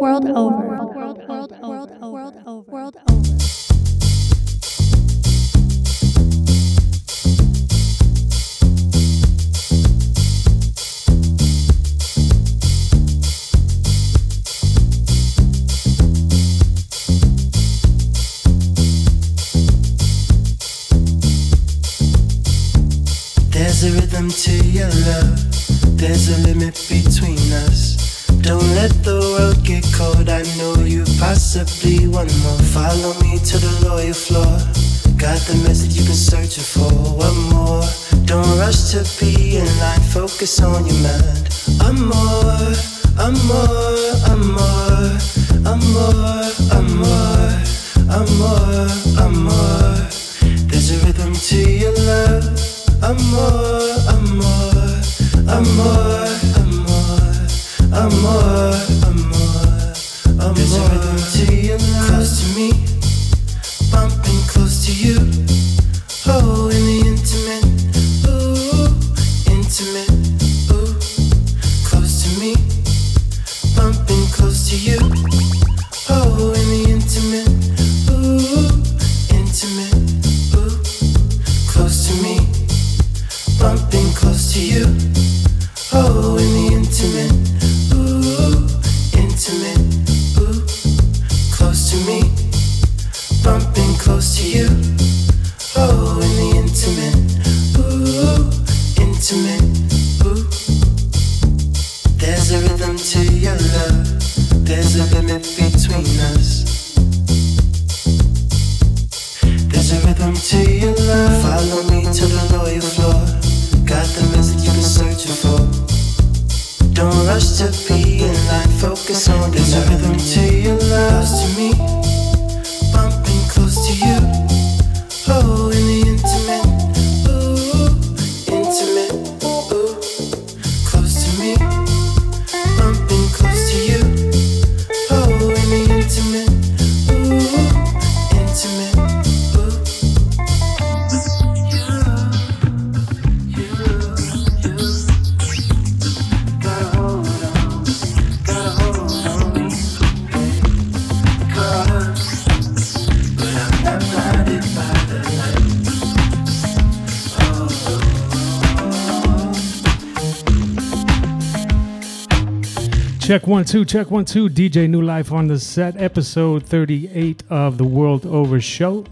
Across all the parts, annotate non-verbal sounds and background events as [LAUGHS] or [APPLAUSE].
World over. World over. World over. World over. focus on your mind. Check one, two, check one, two. DJ New Life on the set, episode 38 of the World Over Show.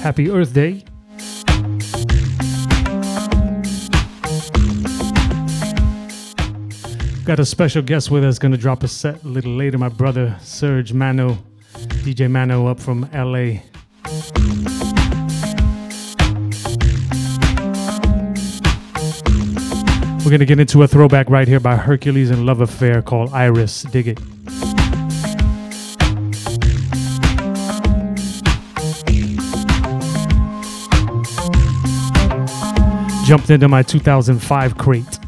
Happy Earth Day. Got a special guest with us, gonna drop a set a little later. My brother Serge Mano, DJ Mano up from LA. We're going to get into a throwback right here by Hercules and Love Affair called Iris. Dig it. Jumped into my 2005 crate.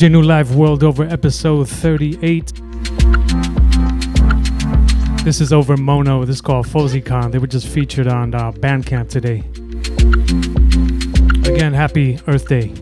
DJ New Life World Over episode 38. This is Overmono. This is called FozyCon. They were just featured on uh, Bandcamp today. Again, happy Earth Day.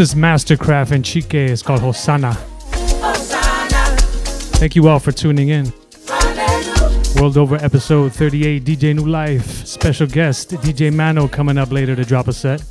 Is Masterkraft and Chike. It's called Hosanna. Thank you all for tuning in. World Over episode 38, DJ New Life. Special guest, DJ Mano, coming up later to drop a set.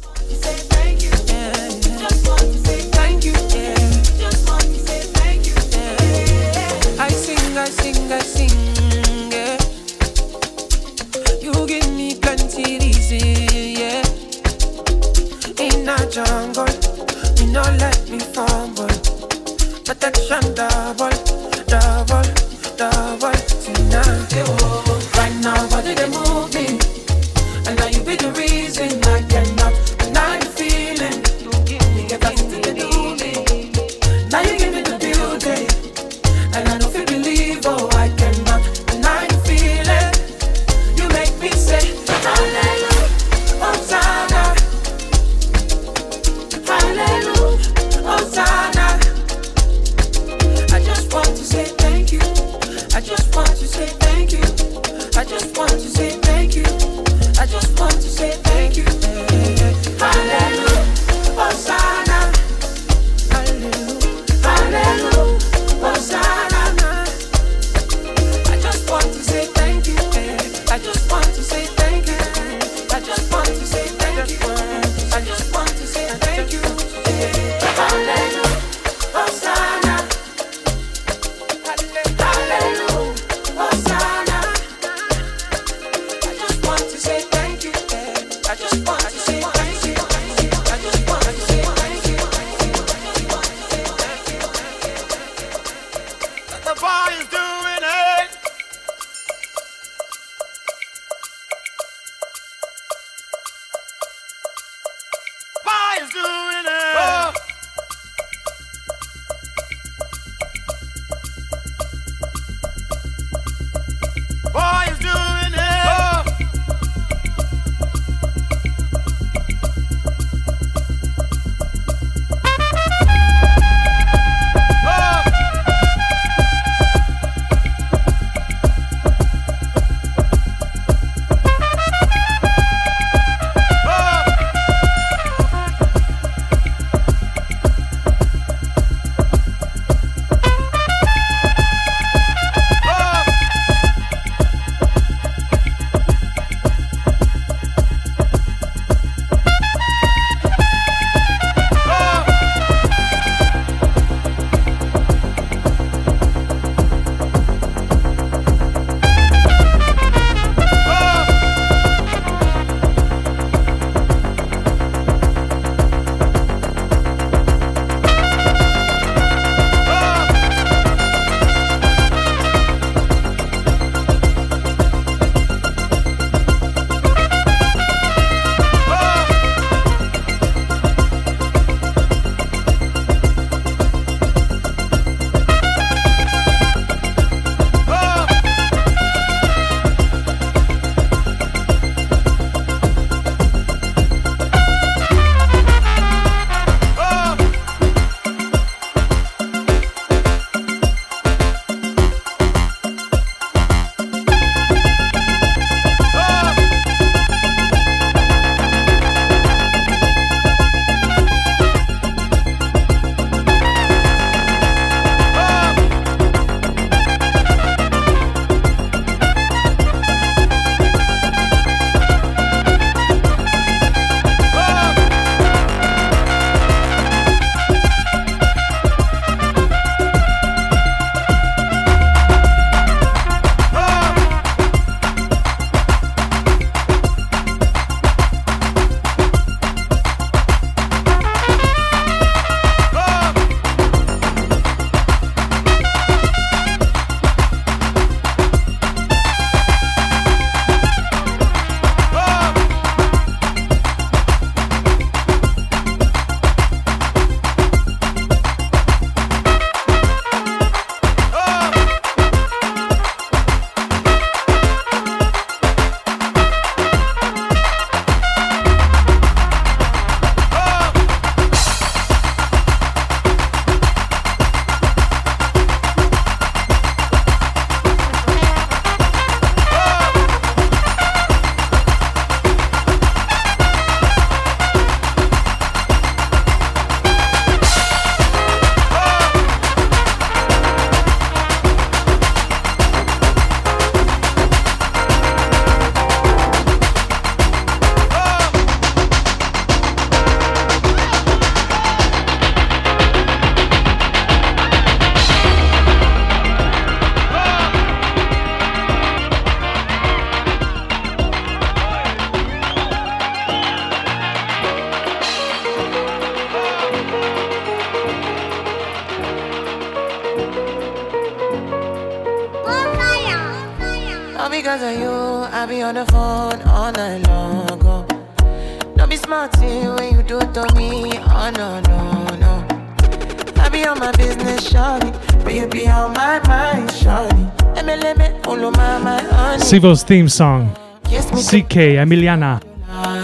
Sivo's theme song. Kiss me to CKay Emiliana.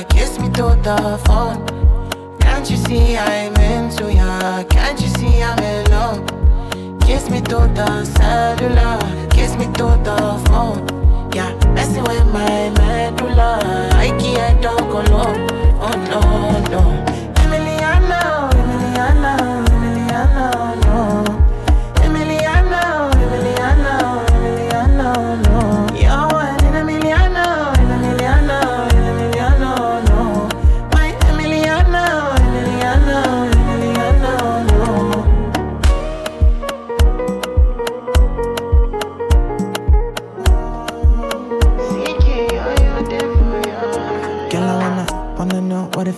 kiss me to the phone. Can't you see I'm into ya? Can't you see I'm in love? Kiss me to the cellular, kiss me to the phone. Yeah, messing with my medulla. I can't talk alone. Oh no, no.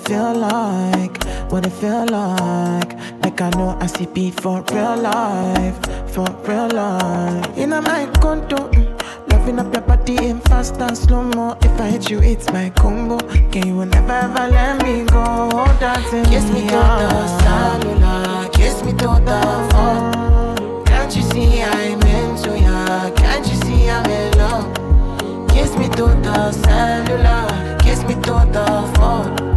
Feel like, what it feel like. Like I know I see beat for real life, for real life. In my condo, mm, loving up your body in fast and slow mo. If I hit you, it's my combo. Can you never ever let me go? Hold Dancing kiss me to the cellular, kiss me to the phone. Can't you see I'm into ya? Can't you see I'm in love? Kiss me to the cellular, kiss me to the phone.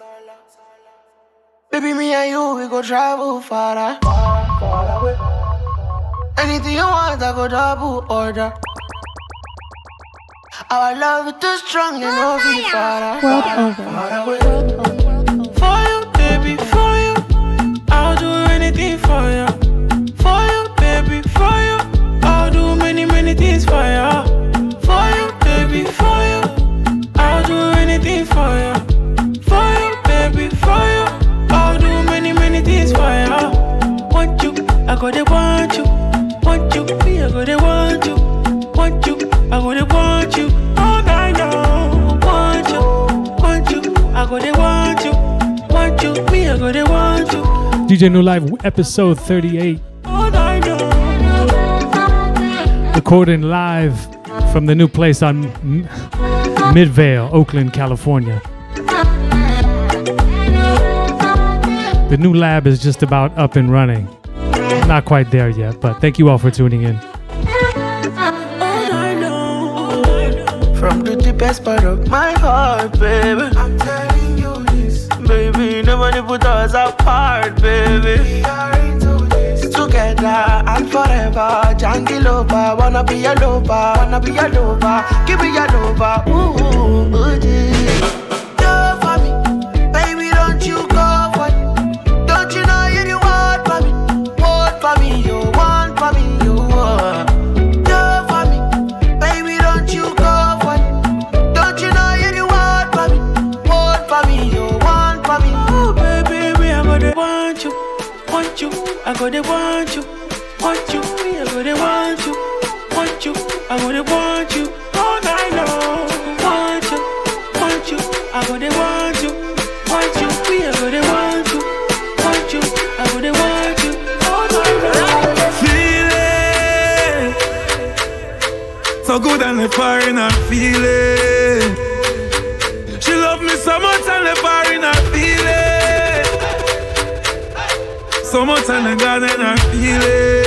Baby, me and you, we go travel far, far, far away. Anything you want, I go double order. Our love is too strong, you know, we far, ah. World far, over. far away. World over. For you, baby, for you, I'll do anything for you. I go to want you. Want you, me, I go to want you. Want you, I go to want you. All night long. Want you, want you, I go to want you. Want you, me, I go to want you. DJ New Life episode 38. All night long. Recording live from the new place on M- Midvale, Oakland, California. The new lab is just about up and running. Not quite there yet, but thank you all for tuning in. From the deepest part of my heart, baby. I'm telling you this. Baby, nobody put us apart, baby. We are into this. Together and forever. Wanna be a. Wanna be a. Give me a. Ooh, ooh, ooh, I gotta want you. Want you, I gotta want you. Want you, I gotta want you. All night long. Want you, want you, I gotta want you. Want you, I gotta want you. Want you, I gotta want you. All night long. Feeling so good and the fire in her and the in her feeling.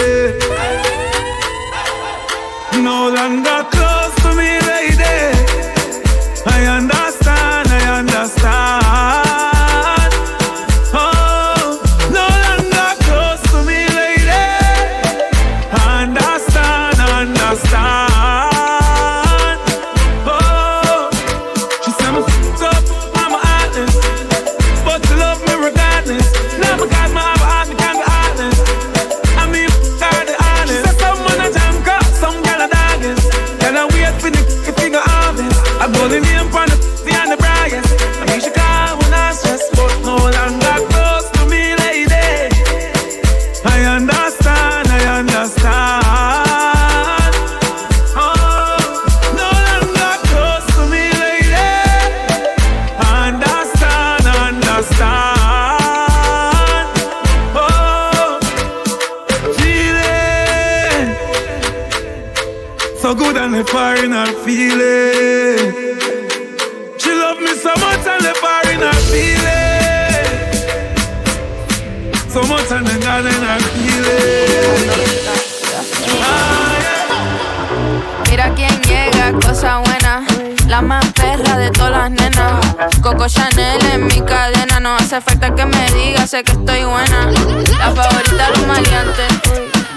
Hace falta que me diga, sé que estoy buena. La favorita de un maleante.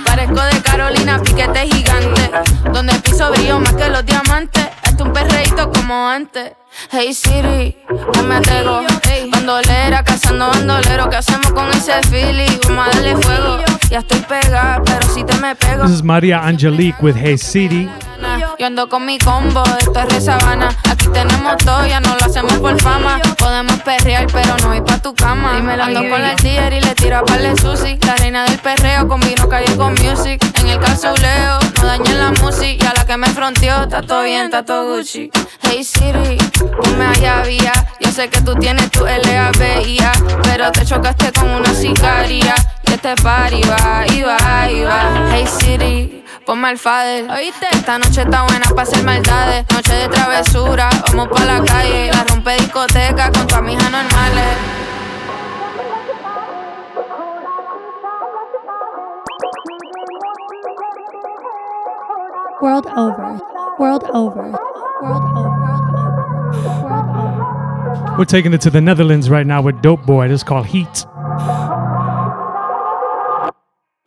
Parezco de Carolina, piquete gigante. Donde piso brillo más que los diamantes. Esto un perreíto como antes. Hey Siri, no me. Hey, bandolera, cazando bandolero. ¿Qué hacemos con ese feeling? Vamos a darle fuego. Ya estoy pegada, pero si te me pego. This is Maria Angelique with Hey City. Yo ando con mi combo, esto es re sabana. Aquí tenemos todo, ya no lo hacemos por fama. Podemos perrear, pero no ir pa' tu cama. ando con el dealer y le tiro a par de sushi. La reina del perreo combino calle con music. En el casuleo, no dañen la música. Y a la que me fronteó, está todo bien, está todo Gucci. Hey Siri, ponme allá vía. Yo sé que tú tienes tu LABIA, pero te chocaste con una sicaria. Y este party va, y va, y va. Hey Siri, ponme al fader. ¿Oíste? Esta noche está buena para hacer maldades. Noche de travesura, vamos pa' la calle. La rompe discoteca con tu amigas normales. World over. World over. World over. We're taking it to the Netherlands right now with Dopebwoy. This is called Heat.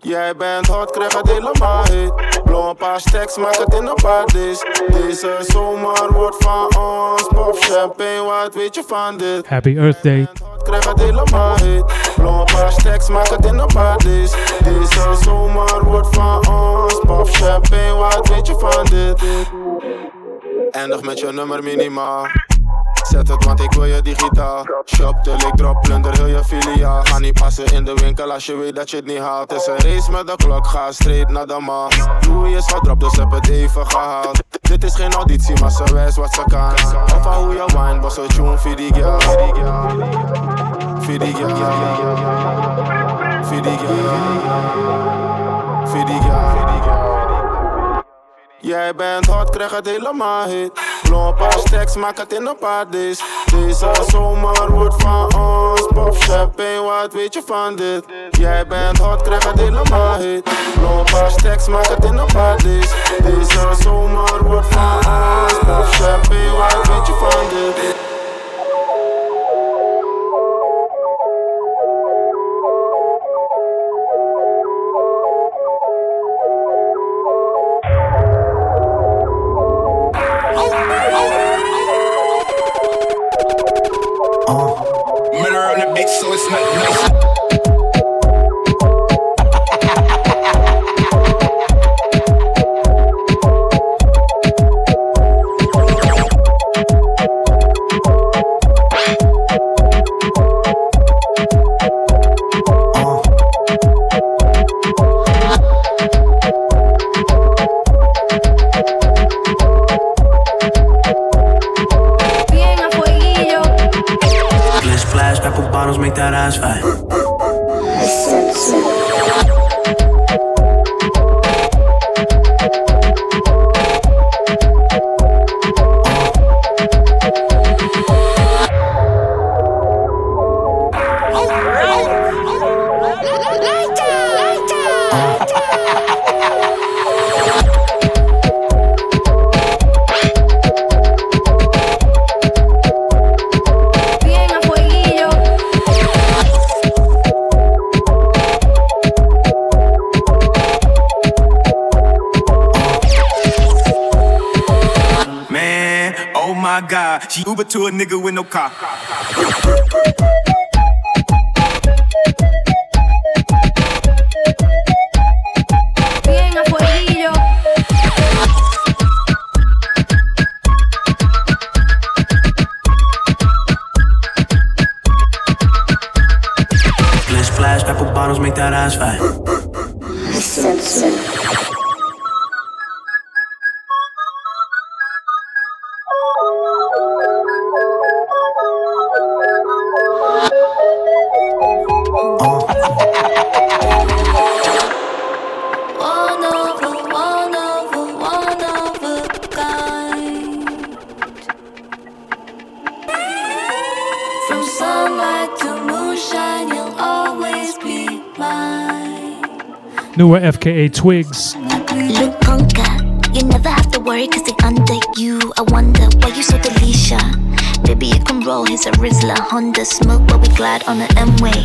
Jij bent hot, krijg het helemaal. Blow een paar stacks, maak het in een paar. Deze zomer wordt van ons. Pop champagne, wat weet je van dit? Happy Earth Day. Krijg het helemaal. Blow een paar stacks, maak het in een paar. Deze zomer wordt van ons. Pop champagne, wat weet je van dit? Eindig met je nummer minimaal. Zet het, want ik wil je digitaal. Shop till ik drop, plunder heel je filiaal. Ga niet passen in de winkel als je weet dat je het niet haalt. Het is een race met de klok, ga straight naar de maan. Louis is gedropt, dus heb het even gehaald. Dit is geen auditie, maar ze wijst wat ze kan. Of aan hoe je wine, was een tune voor die girl. Voor die girl. Voor die girl. Voor die girl. Jij bent hot, krijg het helemaal heet. Blow een paar stacks, maak het in een paar days. Deze zomer wordt van ons. Pop champagne, wat weet je van dit? Jij bent hot, krijg het helemaal heet. Blow een paar stacks, maak het in een paar days. Deze zomer wordt van ons. Pop champagne, wat weet je van dit? Nigga with no FKA Twigs. Look, conquer. You never have to worry cause they under you. I wonder why you so Delisha. Baby, you can roll, here's a Rizzler, Honda, smoke while we glide on an M-way.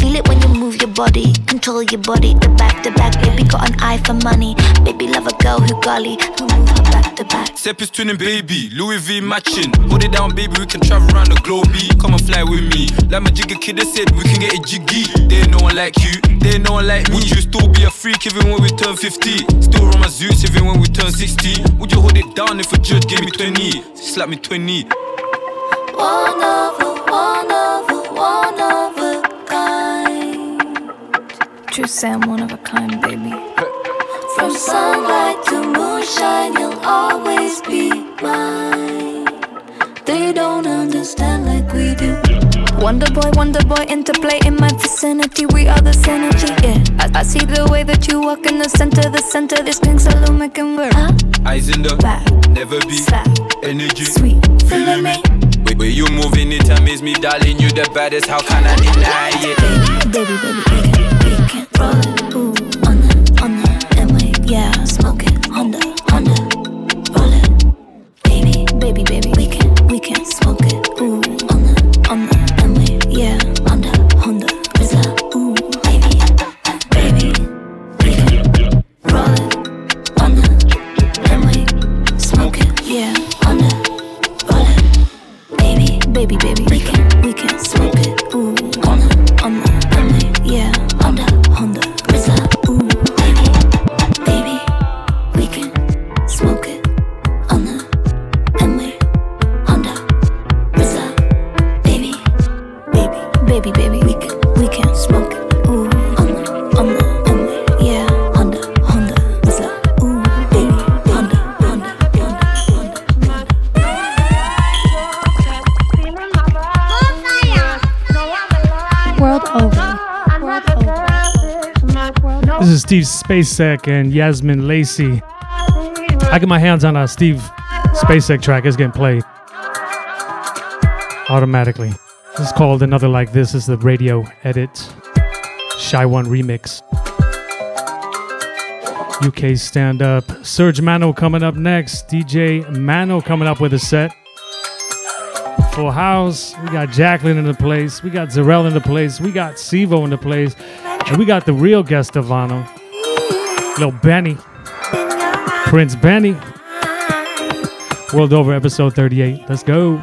Feel it when you move your body, control your body, the back to back. Baby, got an eye for money. Baby, love a girl who golly, who move her back to back. Step is twinning, baby. Louis V matching. Hold it down, baby. We can travel around the globe. B. Come and fly with me. Like my jigger kid, they said we can get it jiggy. They ain't no one like you. They ain't no one like me. Would you still be a freak even when we turn 50? Still run my Zeus even when we turn 60? Would you hold it down if a judge gave me 20? Slap me 20. One of a, one of a, one True Sam, one of a kind, baby. From sunlight to moonshine, you'll always be mine. They don't understand like we do. Wonder boy, wonder boy, interplay in my vicinity. We are the synergy, yeah. I, I see the way that you walk in the center, the center. This pink salon making work. Huh? Eyes in the Back, never be slap, energy. sweet, feeling me. Wait, wait, you moving it amaze me, darling. You the baddest. How can I deny it? Baby, baby, we can, we Spacek and Yasmin Lacey. I get my hands on a Steve Spacek track. It's getting played automatically. This is called Another Like This. This is the radio edit. Shy One remix. UK stand up. Serge Mano coming up next. DJ Mano coming up with a set. Full house. We got Jacqueline in the place. We got Zarel in the place. We got Sivo in the place. And we got the real guest honor. Little Benny. Prince Benny. World Over episode 38. Let's go.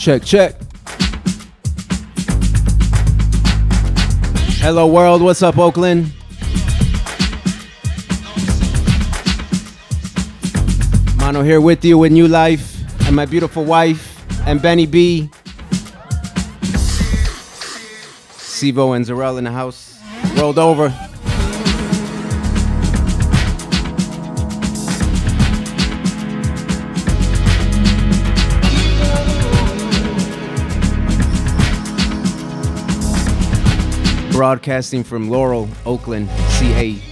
Check, check. Hello, world. What's up, Oakland? Mano here with you with New Life and my beautiful wife and Benny B. Sivo and Zarel in the house. World Over. Broadcasting from Laurel, Oakland, CA.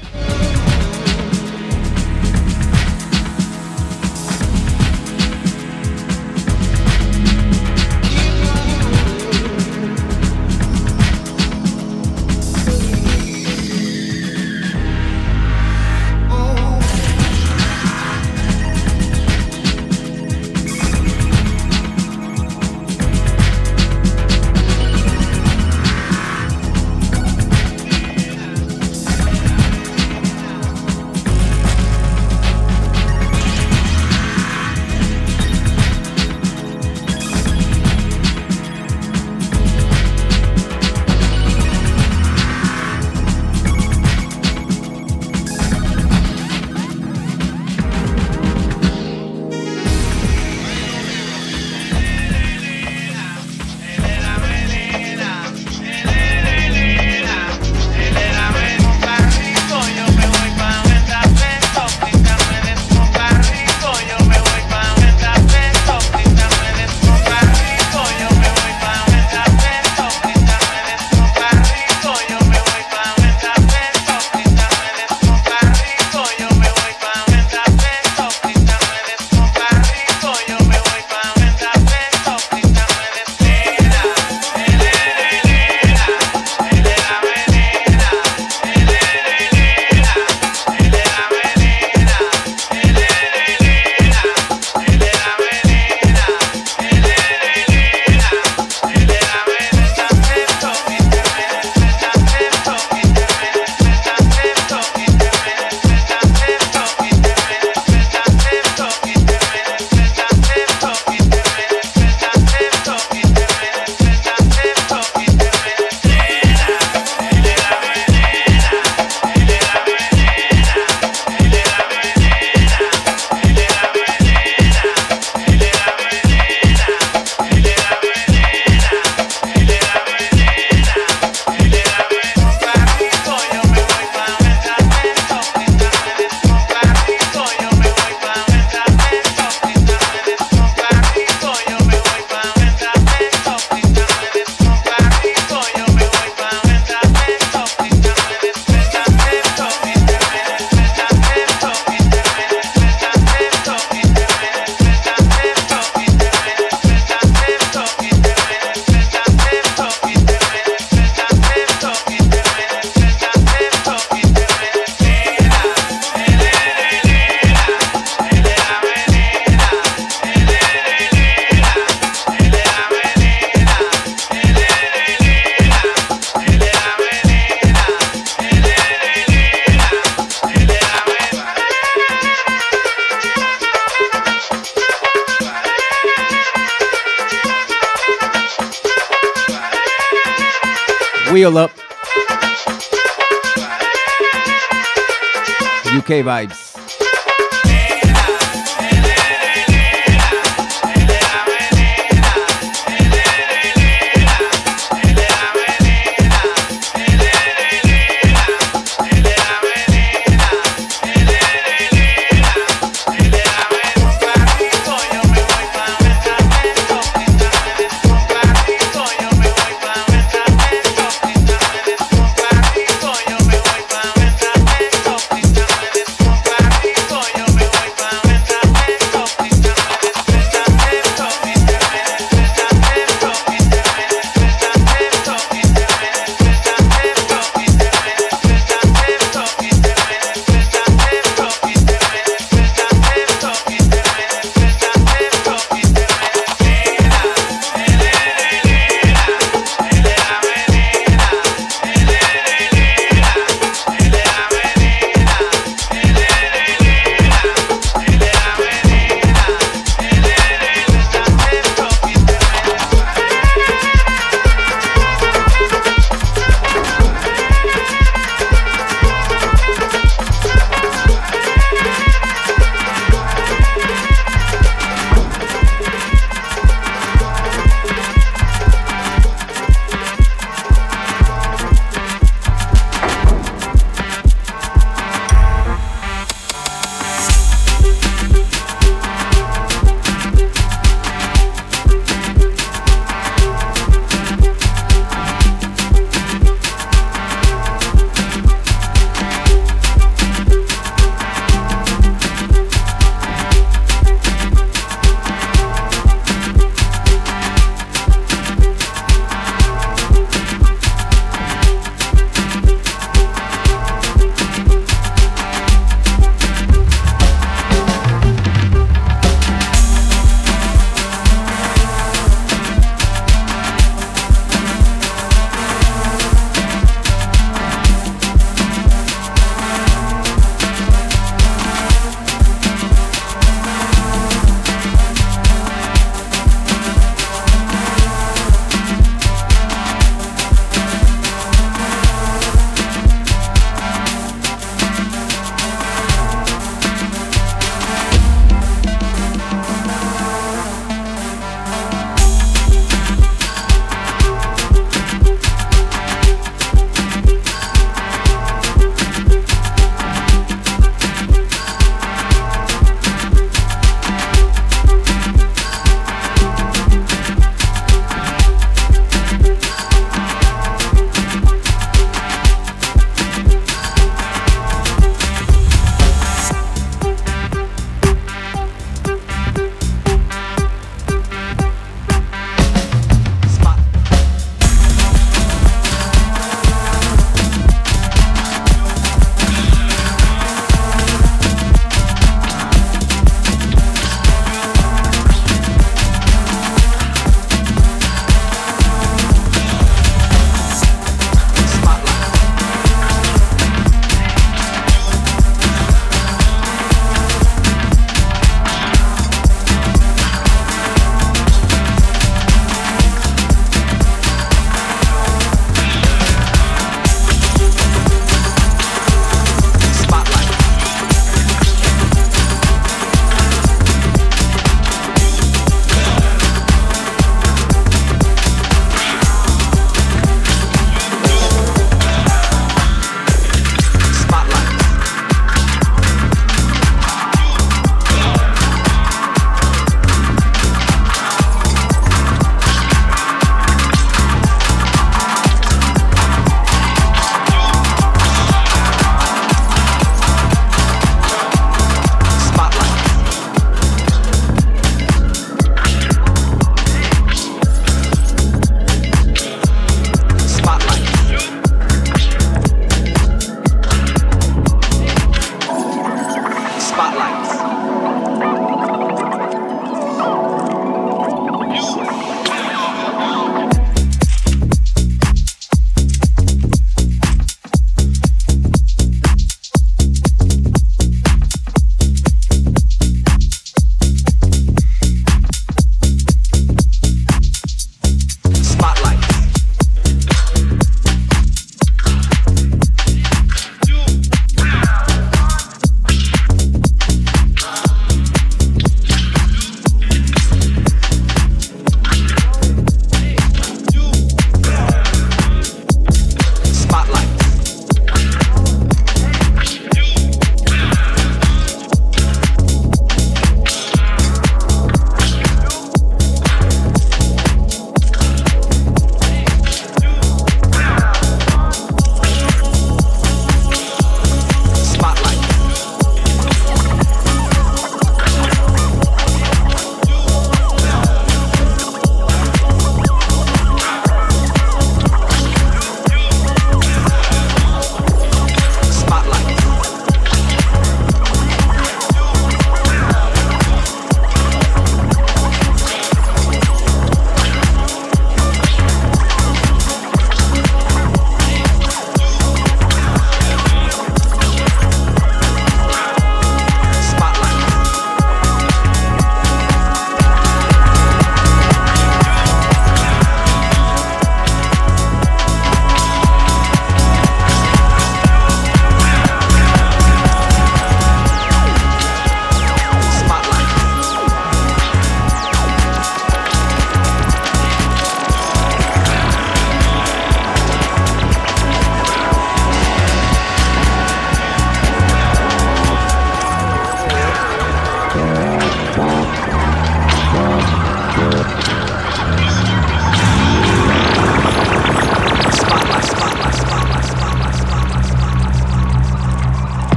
vibes.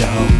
A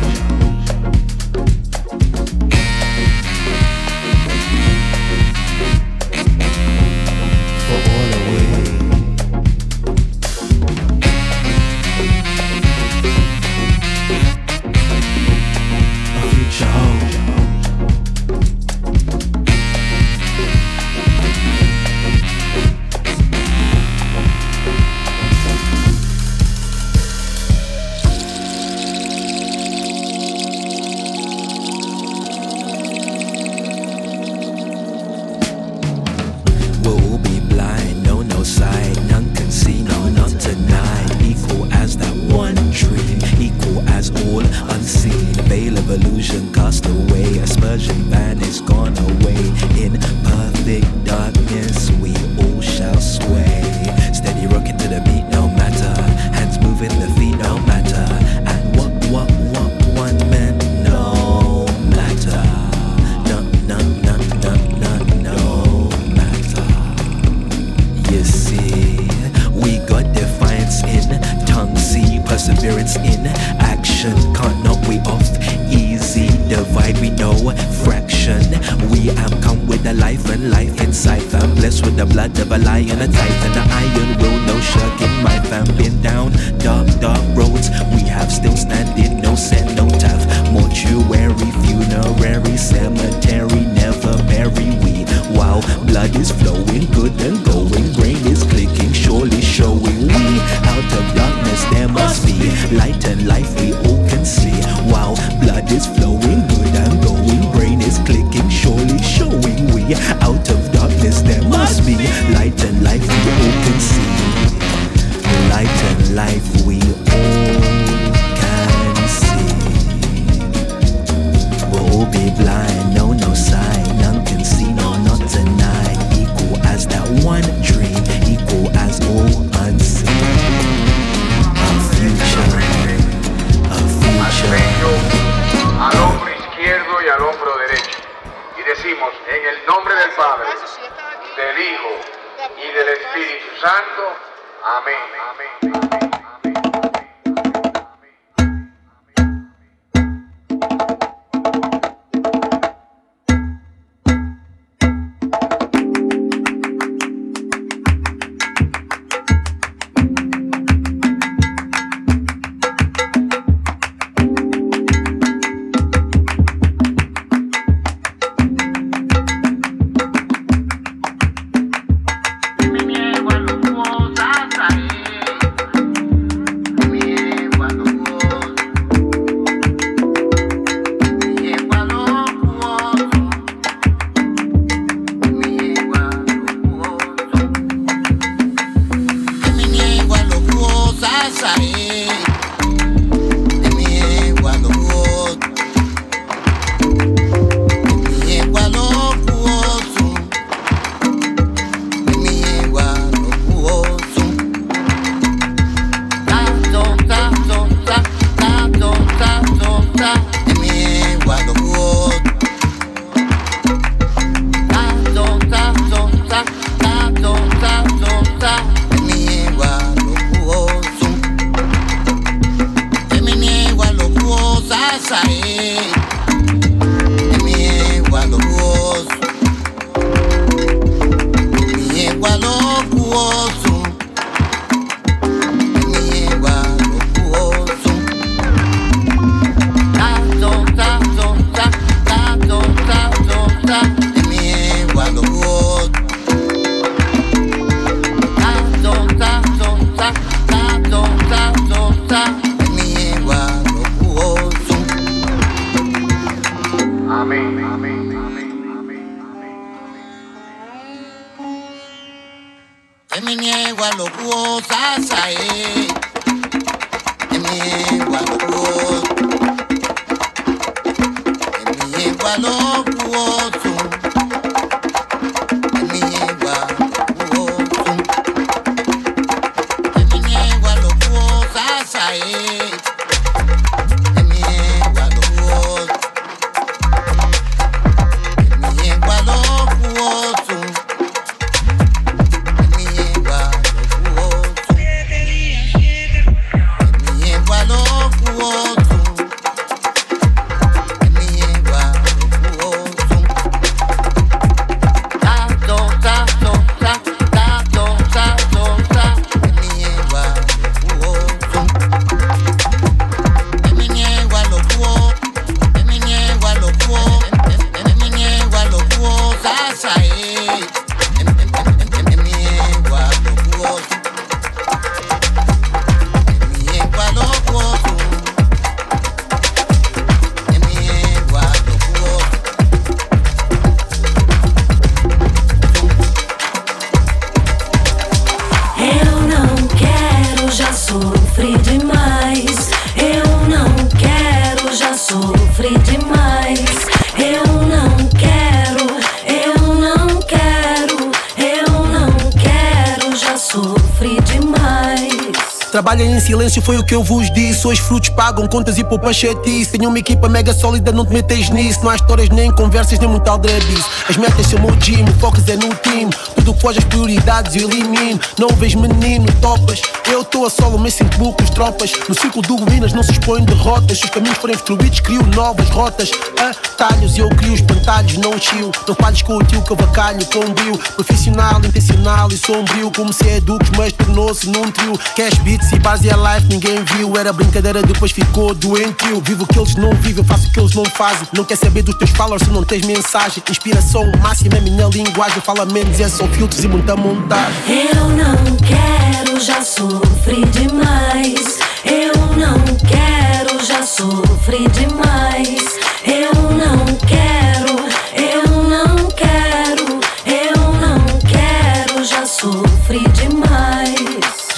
trabalho em silêncio, foi o que eu vos disse. Hoje frutos pagam contas e poupa chatice. Tenho uma equipa mega sólida, não te metes nisso. Não há histórias, nem conversas, nem muito aldrabice. As metas são o time, o foco é no time. Tudo que foge às prioridades eu elimino. Não vejo menino, topas. Eu estou a solo, mas sinto bucos, tropas. No círculo do ruínas não se expõem derrotas. Se os caminhos forem fluidos, crio novas rotas. Atalhos e eu crio espantalhos, não chio. Não falhes com o tio que avacalho com um brilho. Profissional, intencional e sombrio. Comecei a duques, mas tornou-se num trio. Cash beats e base é life, ninguém viu. Era brincadeira, depois ficou doentio. Vivo o que eles não vivem, faço o que eles não fazem. Não quer saber dos teus followers se não tens mensagem. Inspiração máxima é minha linguagem. Fala menos, é só filtros e muita montagem. Eu não quero, já sofri demais. Eu não quero, já sofri demais. Eu não quero,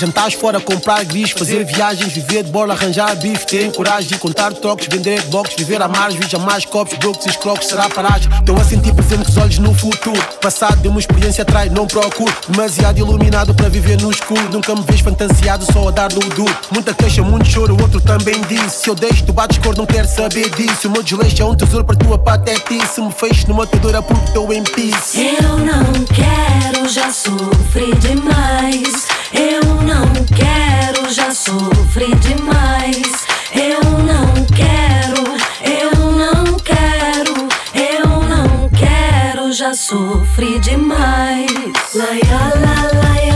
Jantares fora, comprar gris, fazer viagens, viver de borla, arranjar bife, ter coragem de contar trocos, vender box, viver a margem, jamais copos, brocos e escrocos, será paragem. Estou a sentir presente os olhos no futuro. Passado de uma experiência atrás, não procuro. Demasiado iluminado para viver no escuro. Nunca me vejo fantasiado só a dar no duro. Muita queixa, muito choro, outro também disse. Se eu deixo, tu bates cor, não quero saber disso. O meu desleixo é um tesouro para tua patetice. Me fecho numa tesoura porque estou em peace. Eu não quero, já sofri demais. Eu não quero, já sofri demais. Eu não quero, eu não quero, eu não quero, já sofri demais. Laia, la, laia,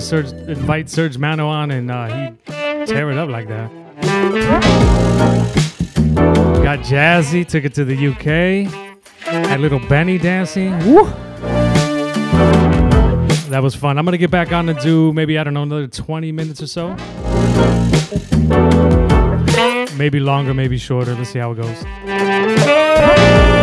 Serge, invite Serge Mano on, and uh, he tear it up like that. Got Jazzy, took it to the UK. Had little Benny dancing. Woo! That was fun. I'm gonna get back on to do maybe I don't know another 20 minutes or so. Maybe longer, maybe shorter. Let's see how it goes.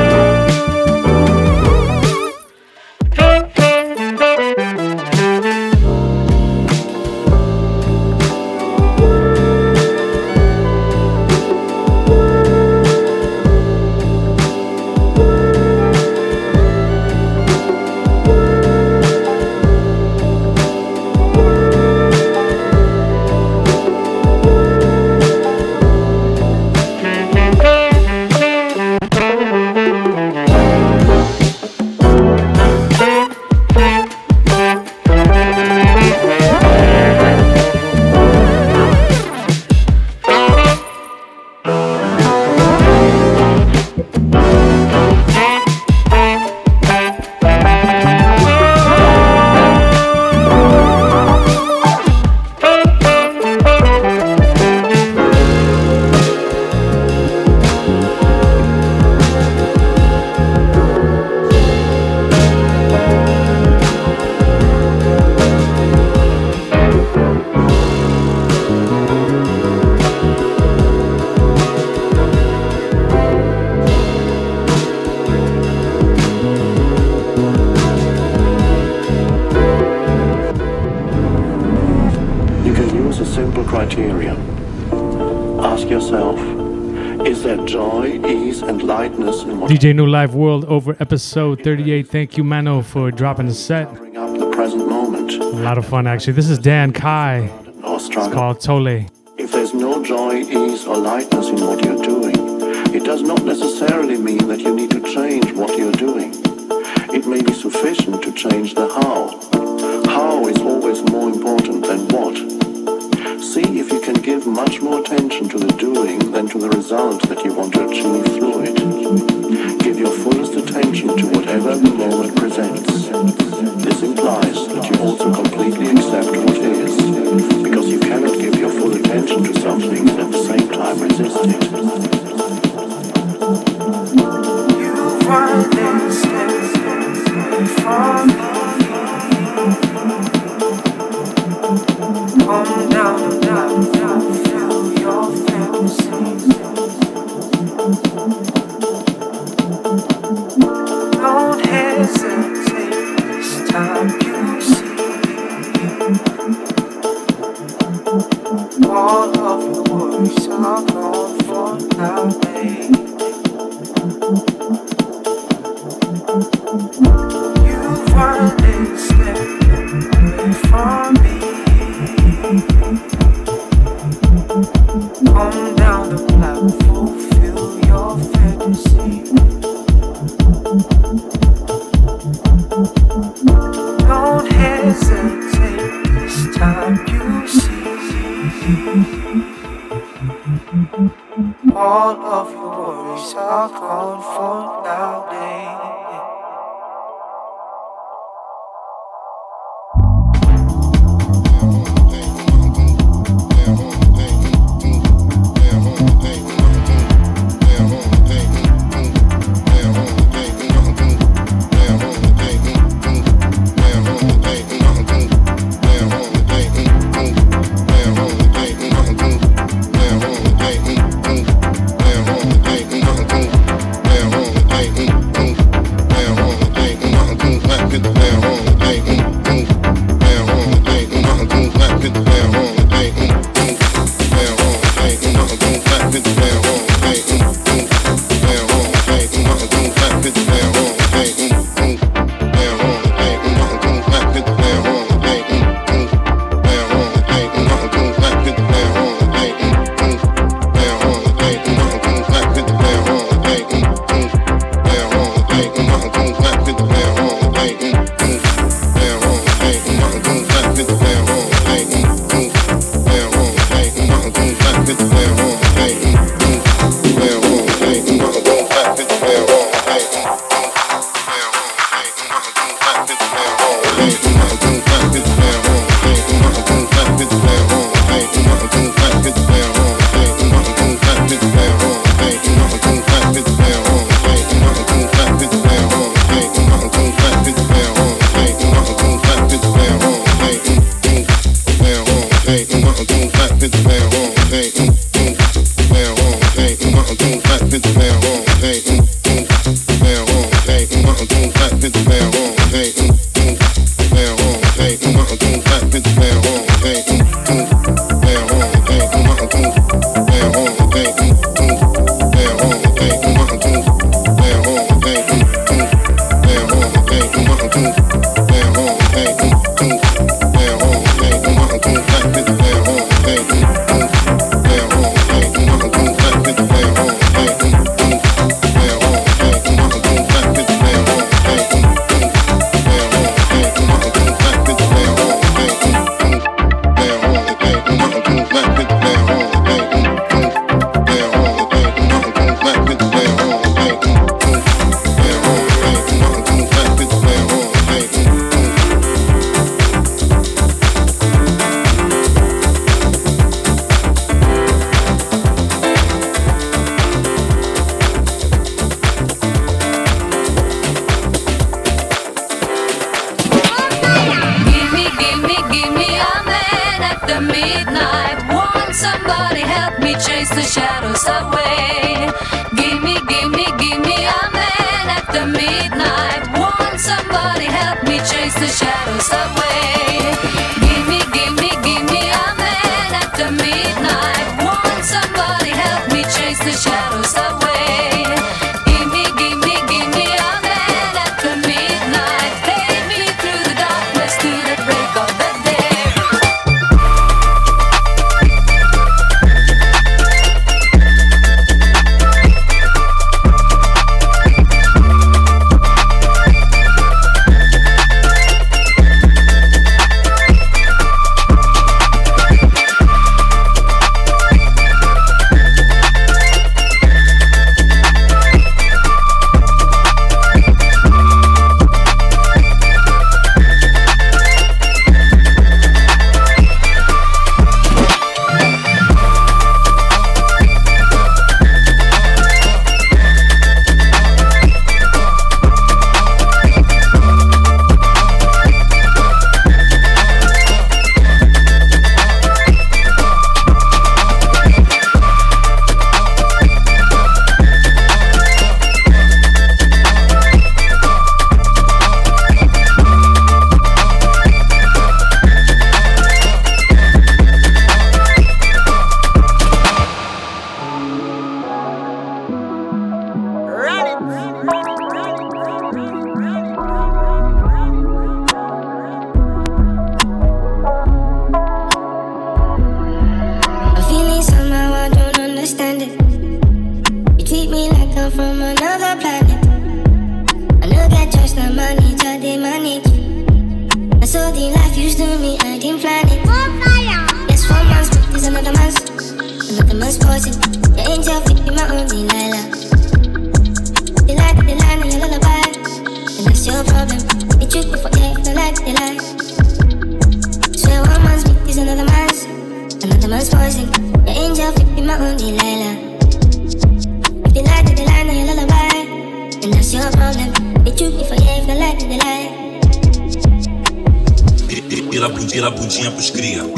DJ New Life World over episode 38. Thank you, Mano, for dropping the set. A lot of fun, actually. This is Dan Kai. It's called Tole. If there's no joy, ease, or lightness in what you're doing, it does not necessarily mean that you need to change what you're doing. It may be sufficient to change the. How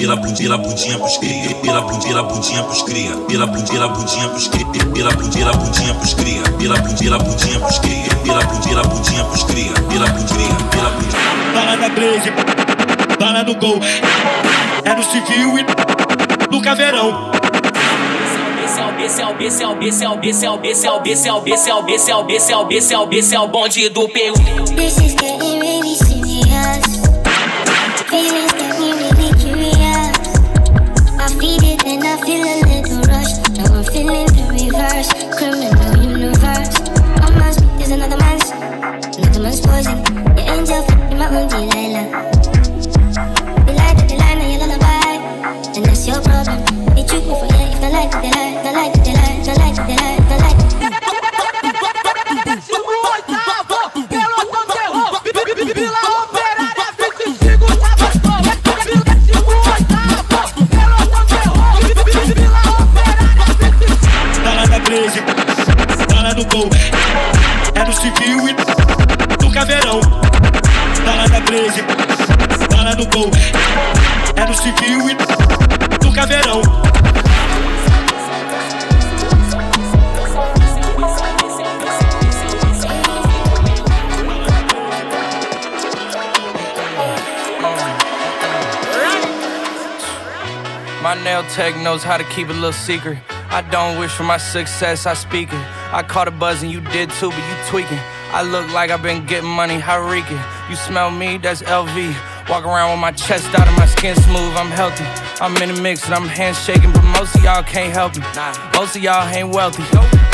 Pela bundinha, bundinha pros cria. Pela bundinha, bundinha pros cria. Pela bundinha, bundinha pros cria. Pela bundinha, bundinha pros cria. Pela bundinha, bundinha pros cria. Pela bundinha, bundinha pros cria. Pela bundinha, pela bundinha. Bala da Blaze, bala no gol. É no civil e no caveirão. Esse é o esse é o esse é o esse é o esse é o esse é o esse é o esse é o esse é o esse é o bonde do PU. Tech knows how to keep a little secret. I don't wish for my success, I speak it. I caught a buzz and you did too, but you tweaking. I look like I've been getting money, how reeking. You smell me, that's LV. Walk around with my chest out and my skin smooth, I'm healthy. I'm in the mix and I'm handshaking, but most of y'all can't help me. Most of y'all ain't wealthy.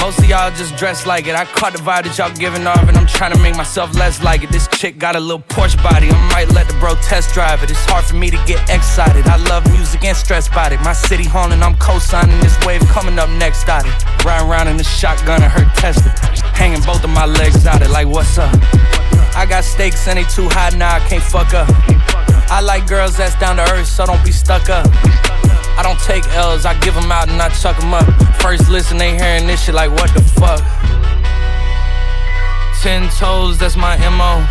Most of y'all just dress like it. I caught the vibe that y'all giving off, and I'm trying to make myself less like it. This chick got a little Porsche body. I might let the bro test drive it. It's hard for me to get excited. I love music and stress about it. My city haunting, I'm co-signing this wave coming up next out. Riding around in the shotgun and her Tesla. Hanging both of my legs out it like what's up? I got stakes and they too high now, I can't fuck up. I like girls that's down to earth, so don't be stuck up. I don't take L's, I give them out and I chuck them up. First listen, they hearing this shit like, what the fuck? Ten toes, that's my MO.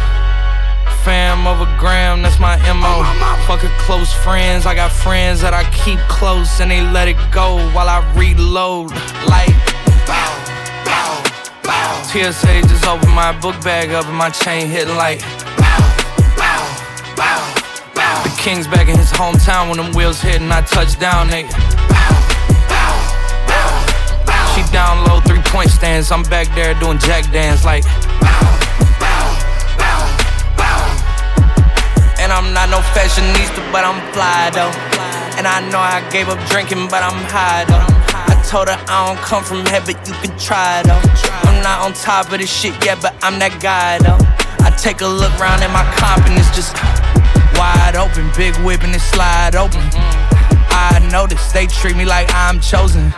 fam over gram, that's my MO. Fuck a close friends, I got friends that I keep close and they let it go while I reload. Like, bow, bow, bow. TSA just opened my book bag up and my chain hitting like, king's back in his hometown when them wheels hit and I touch down, they. She down low, three point stance. I'm back there doing jack dance like. And I'm not no fashionista, but I'm fly though. And I know I gave up drinking, but I'm high though. I told her I don't come from heaven, you can try though. I'm not on top of this shit yet, but I'm that guy though. I take a look round and my confidence just wide open, big whip and it slide open. I notice they treat me like I'm chosen.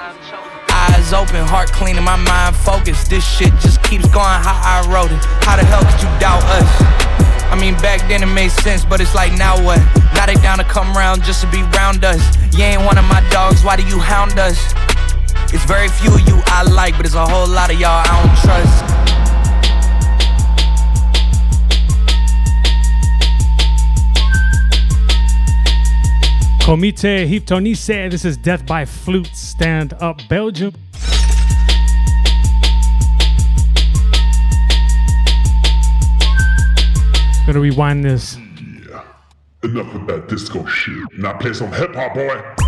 Eyes open, heart clean, and my mind focused. This shit just keeps going how I wrote it. How the hell could you doubt us? I mean, back then it made sense, but it's like now what? Now they down to come round just to be round us. You ain't one of my dogs, why do you hound us? It's very few of you I like, but it's a whole lot of y'all I don't trust. Comite Hiptonise, this is Death by Flute, Stand Up Belgium. Gonna rewind this. Yeah. Enough of that disco shit. Now play some hip hop, boy.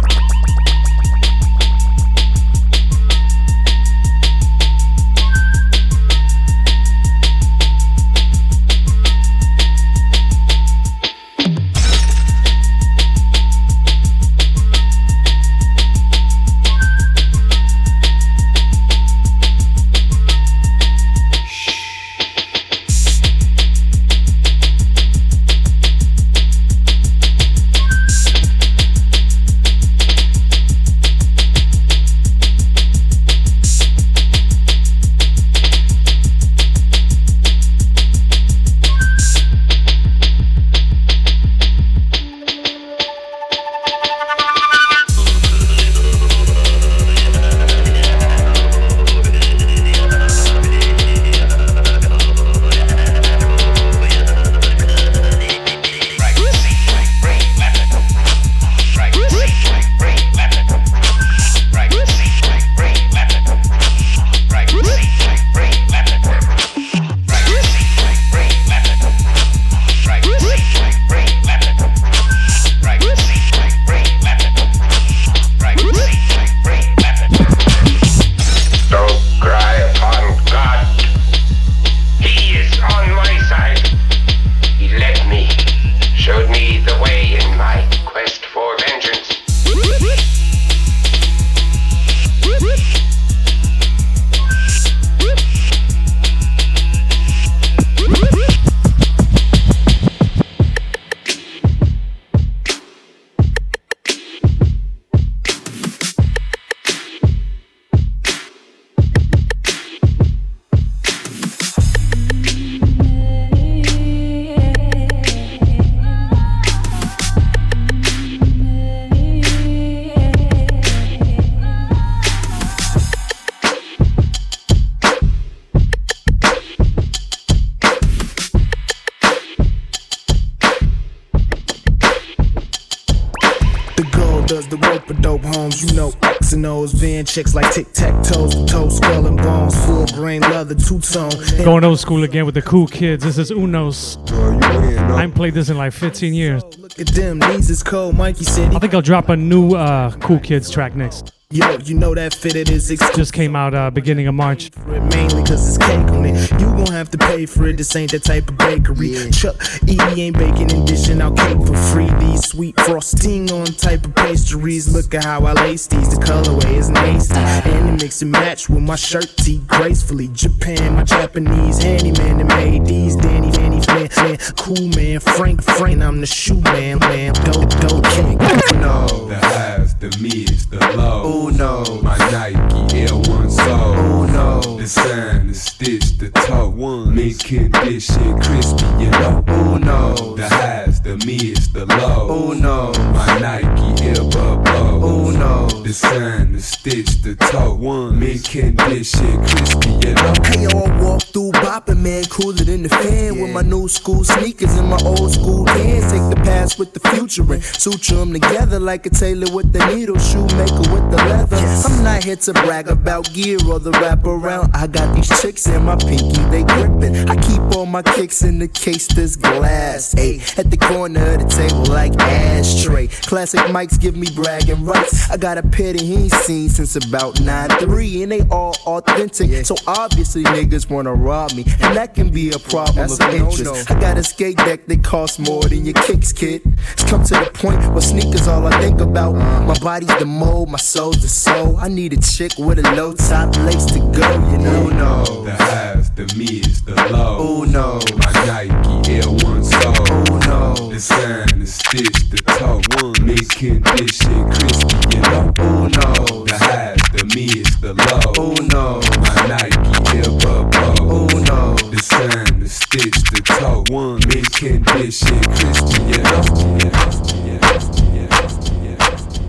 Going old school again with the cool kids. This is Unos. I haven't played this in like 15 years. Look at them, knees is cold. Mikey I think I'll drop a new uh, Cool Kids track next. Yo, you know that fitted is exclusive. Just came out uh, beginning of March. Mainly cause it's cake on it. You gon' have to pay for it. This ain't that type of bakery. Chuck Edie ain't baking and dishing out cake for free. These sweet frosting on type of pastries. Look at how I lace these. The colorway is nasty. And it mix and match with my shirt tee gracefully. Japan, my Japanese handyman that made these. Danny, Danny, man, man, cool man. Frank, Frank, I'm the shoe man, man. Dope, dope, [LAUGHS] king. No, The has the Miz, the low. Oh no. My Nike Air One Soul. Oh no. The sign, the stitch, the toe. Making this shit crispy, you know. Oh no. The highs, the mids, the lows. Oh no. My Nike Air Bubble. Oh no. The sign, the stitch, the toe. One. Making this shit crispy, you know. Hey yo, I walk through bopping, man, cooler than the fan. With my new school sneakers and my old school hands. Take the past with the future and suture them together like a tailor with the needle, shoemaker with the leather. I'm not here to brag about gear or the wrap around. I got these chicks in my pinky, they gripping. I keep all my kicks in the case that's glass. Ayy, at the corner of the table like ashtray. Classic mics give me bragging rights. I got a pair that he ain't seen since about 9-3 and they all authentic. So obviously niggas wanna rob me, and that can be a problem That's of a no-no. interest. I got a skate deck that costs more than your kicks, kid. It's come to the point where sneakers all I think about. My body's the mold, my soul's the soul. I need a chick with a low top lace to go, you know, no. The highs, the mids, the lows. Oh no. My Nike Air One Soul. Oh no. The sign, the stitch, the toe. One. Making this shit crispy, you know. Oh no. The highs, the mids, the lows. Oh no. My Nike Air Bubble. Oh no. The sign, the stitch, the toe. Making this shit crispy, you know.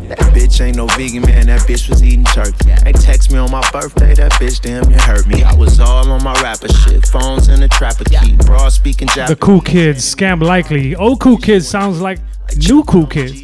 That bitch ain't no vegan, man. That bitch was eating turkey. Ain't text me on my birthday. That bitch damn near hurt me. I was all on my rapper shit. Phones in the trapper key. Broad speaking The cool kids, scam likely. Old cool kids sounds like new cool kids.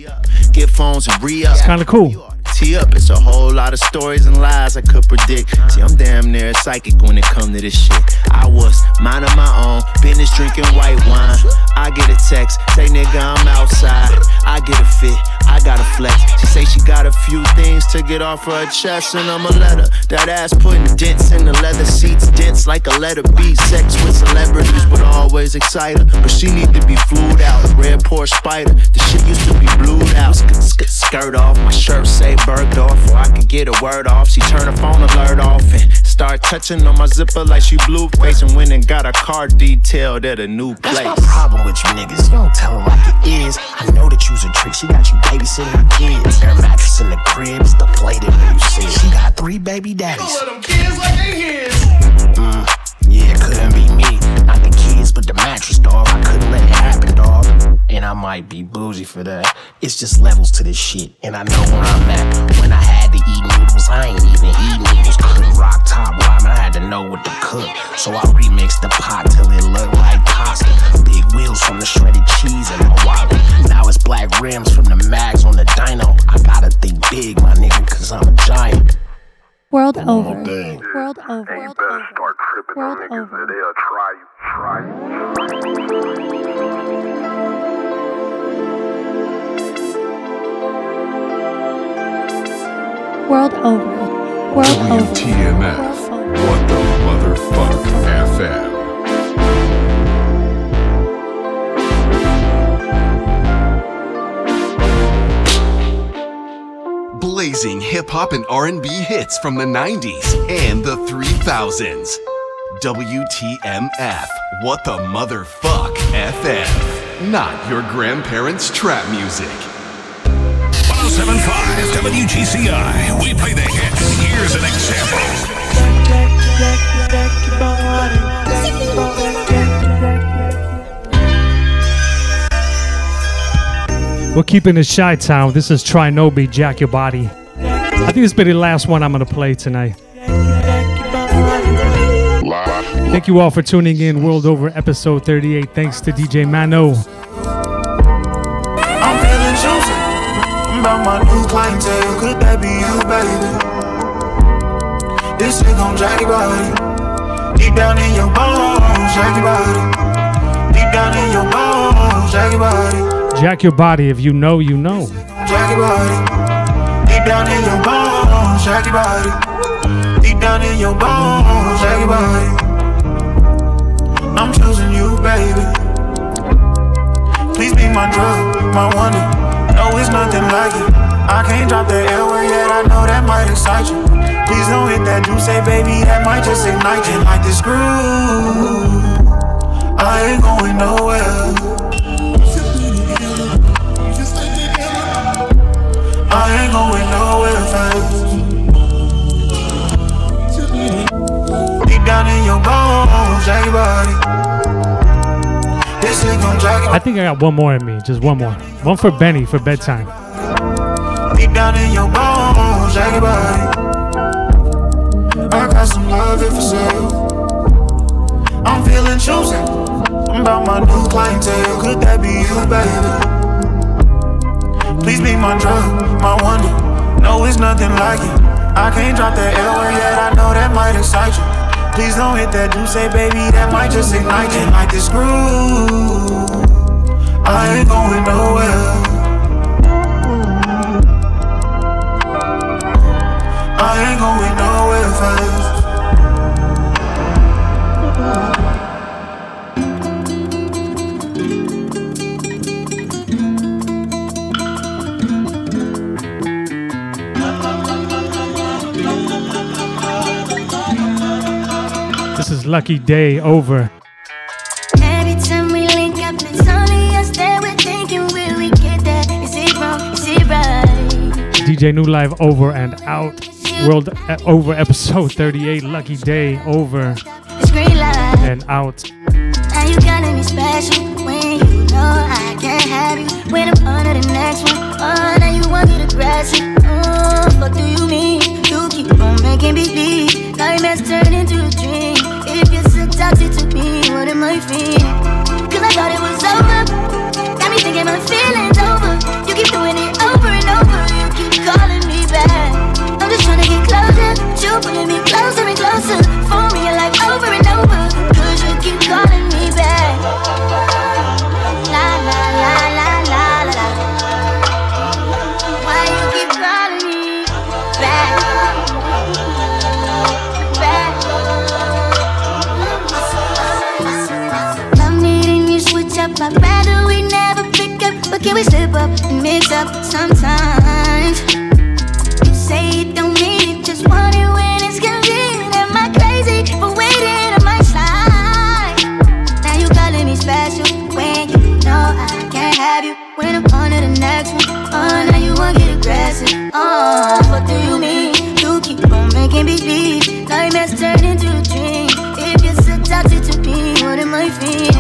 Get phones and re up. It's kind of cool. Tee up, it's a whole lot of stories and lies I could predict. See, I'm damn near psychic when it come to this shit. I was minding my own business, drinking white wine. I get a text, say nigga I'm outside. I get a fit, I got a flex. She say she got a few things to get off her chest, and I'ma let her. That ass putting dents in the leather seats, dents like a letter B. Sex with celebrities would always excite her, but she need to be flued out. Red Porsche Spider, the shit used to be blued out. Sk- sk- skirt off, my shirt say Bergdorf, or I could get a word off. She turn her phone alert off and start touching on my zipper like she blue face and went and got a car detailed at a new place. That's my problem with you niggas. You don't tell her like it is. I know that you's a trick. She got you babysitting her kids. Air mattress in the crib is the plated where you see. She got three baby daddies. Don't let them kids like they his. Mm, yeah, couldn't be the but the mattress, dog. I couldn't let it happen, dog. And I might be bougie for that. It's just levels to this shit. And I know where I'm at. When I had to eat noodles, I ain't even eat noodles. Couldn't rock top ramen, I had to know what to cook. So I remixed the pot till it looked like pasta. Big wheels from the shredded cheese and my wallet. Now it's black rims from the mags on the dyno. I gotta think big, my nigga, cause I'm a giant. World over. dang. World over. World over. Start tripping World on niggas over. and they'll try you, try you. World over. World over. WTMF. What the motherfuck FM. Blazing hip hop and R&B hits from the 90s and the 3000s. WTMF, what the motherfuck FM. Not your grandparents' trap music. 1075 WGCI. We play the hits. Here's an example. We're keeping it Chi Town. This is Trinobi, Jack Your Body. I think this will be the last one I'm going to play tonight. Thank you all for tuning in. World Over episode 38. Thanks to DJ Mano. This shit gon' jack your body. Deep down in your bones, jack your body. Deep down in your bones, jack your body. Jack Your Body. If you know, you know. Jack your body. Deep down in your bones, jack your body. Deep down in your bones, jack your body. I'm choosing you, baby. Please be my drug, my wonder. No, it's nothing like it. I can't drop the airway yet, I know that might excite you. Please don't hit that juice, say baby, that might just ignite you like this. I ain't going nowhere. I ain't going nowhere fast. Deep down in your bones, everybody. This shit gon' drag I think I got one more in me. Just one more. One for Benny for bedtime. Deep down in your bones, everybody. I got some love for sale. I'm feeling chosen. I'm about my new clientele. Could that be you, baby? Please be my drug, my wonder. No, it's nothing like it. I can't drop that word yet. I know that might excite you. Please don't hit that do say, baby. That might just ignite you like this screw. I ain't going nowhere. I ain't going nowhere fast. Is it right? DJ New Life over and out. World uh, over episode 38. Lucky Day over It's green light. and out. Now you calling me special when you know I can't have you. When I'm on to the next one, oh, now you want me to grasp it. Oh, what do you mean? You keep on making me believe nightmares turn into a dream. If you're toxic to me, what am I feeling? Cause I thought it was over. Got me thinking my feelings over. You keep doing it over and over. You keep calling me back. I'm just trying to get closer. but You pulling me closer. Mix up sometimes? You say you don't need it, just want it when it's convenient. Am I crazy for waiting on my slide? Now you calling me special when you know I can't have you. When I'm on to the next one, oh, now you want get aggressive. Oh, what do you mean? You keep on making me believe nightmares turn into a dream. If you're so toxic to me, what am I feeling?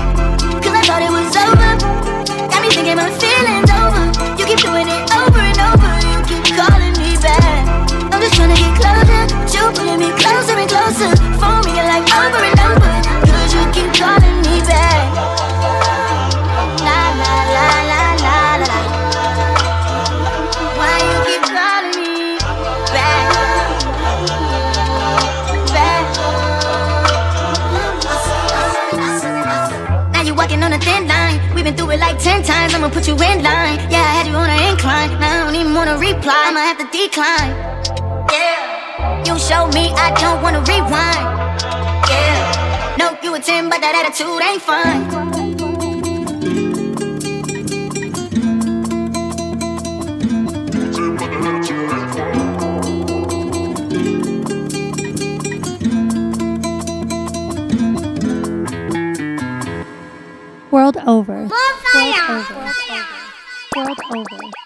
I'ma put you in line. Yeah, I had you on an incline. Now I don't even wanna reply. I'ma have to decline. Yeah. You showed me I don't wanna rewind. Yeah. No, you a 10, but that attitude ain't fine. World over. World over. World over. World over.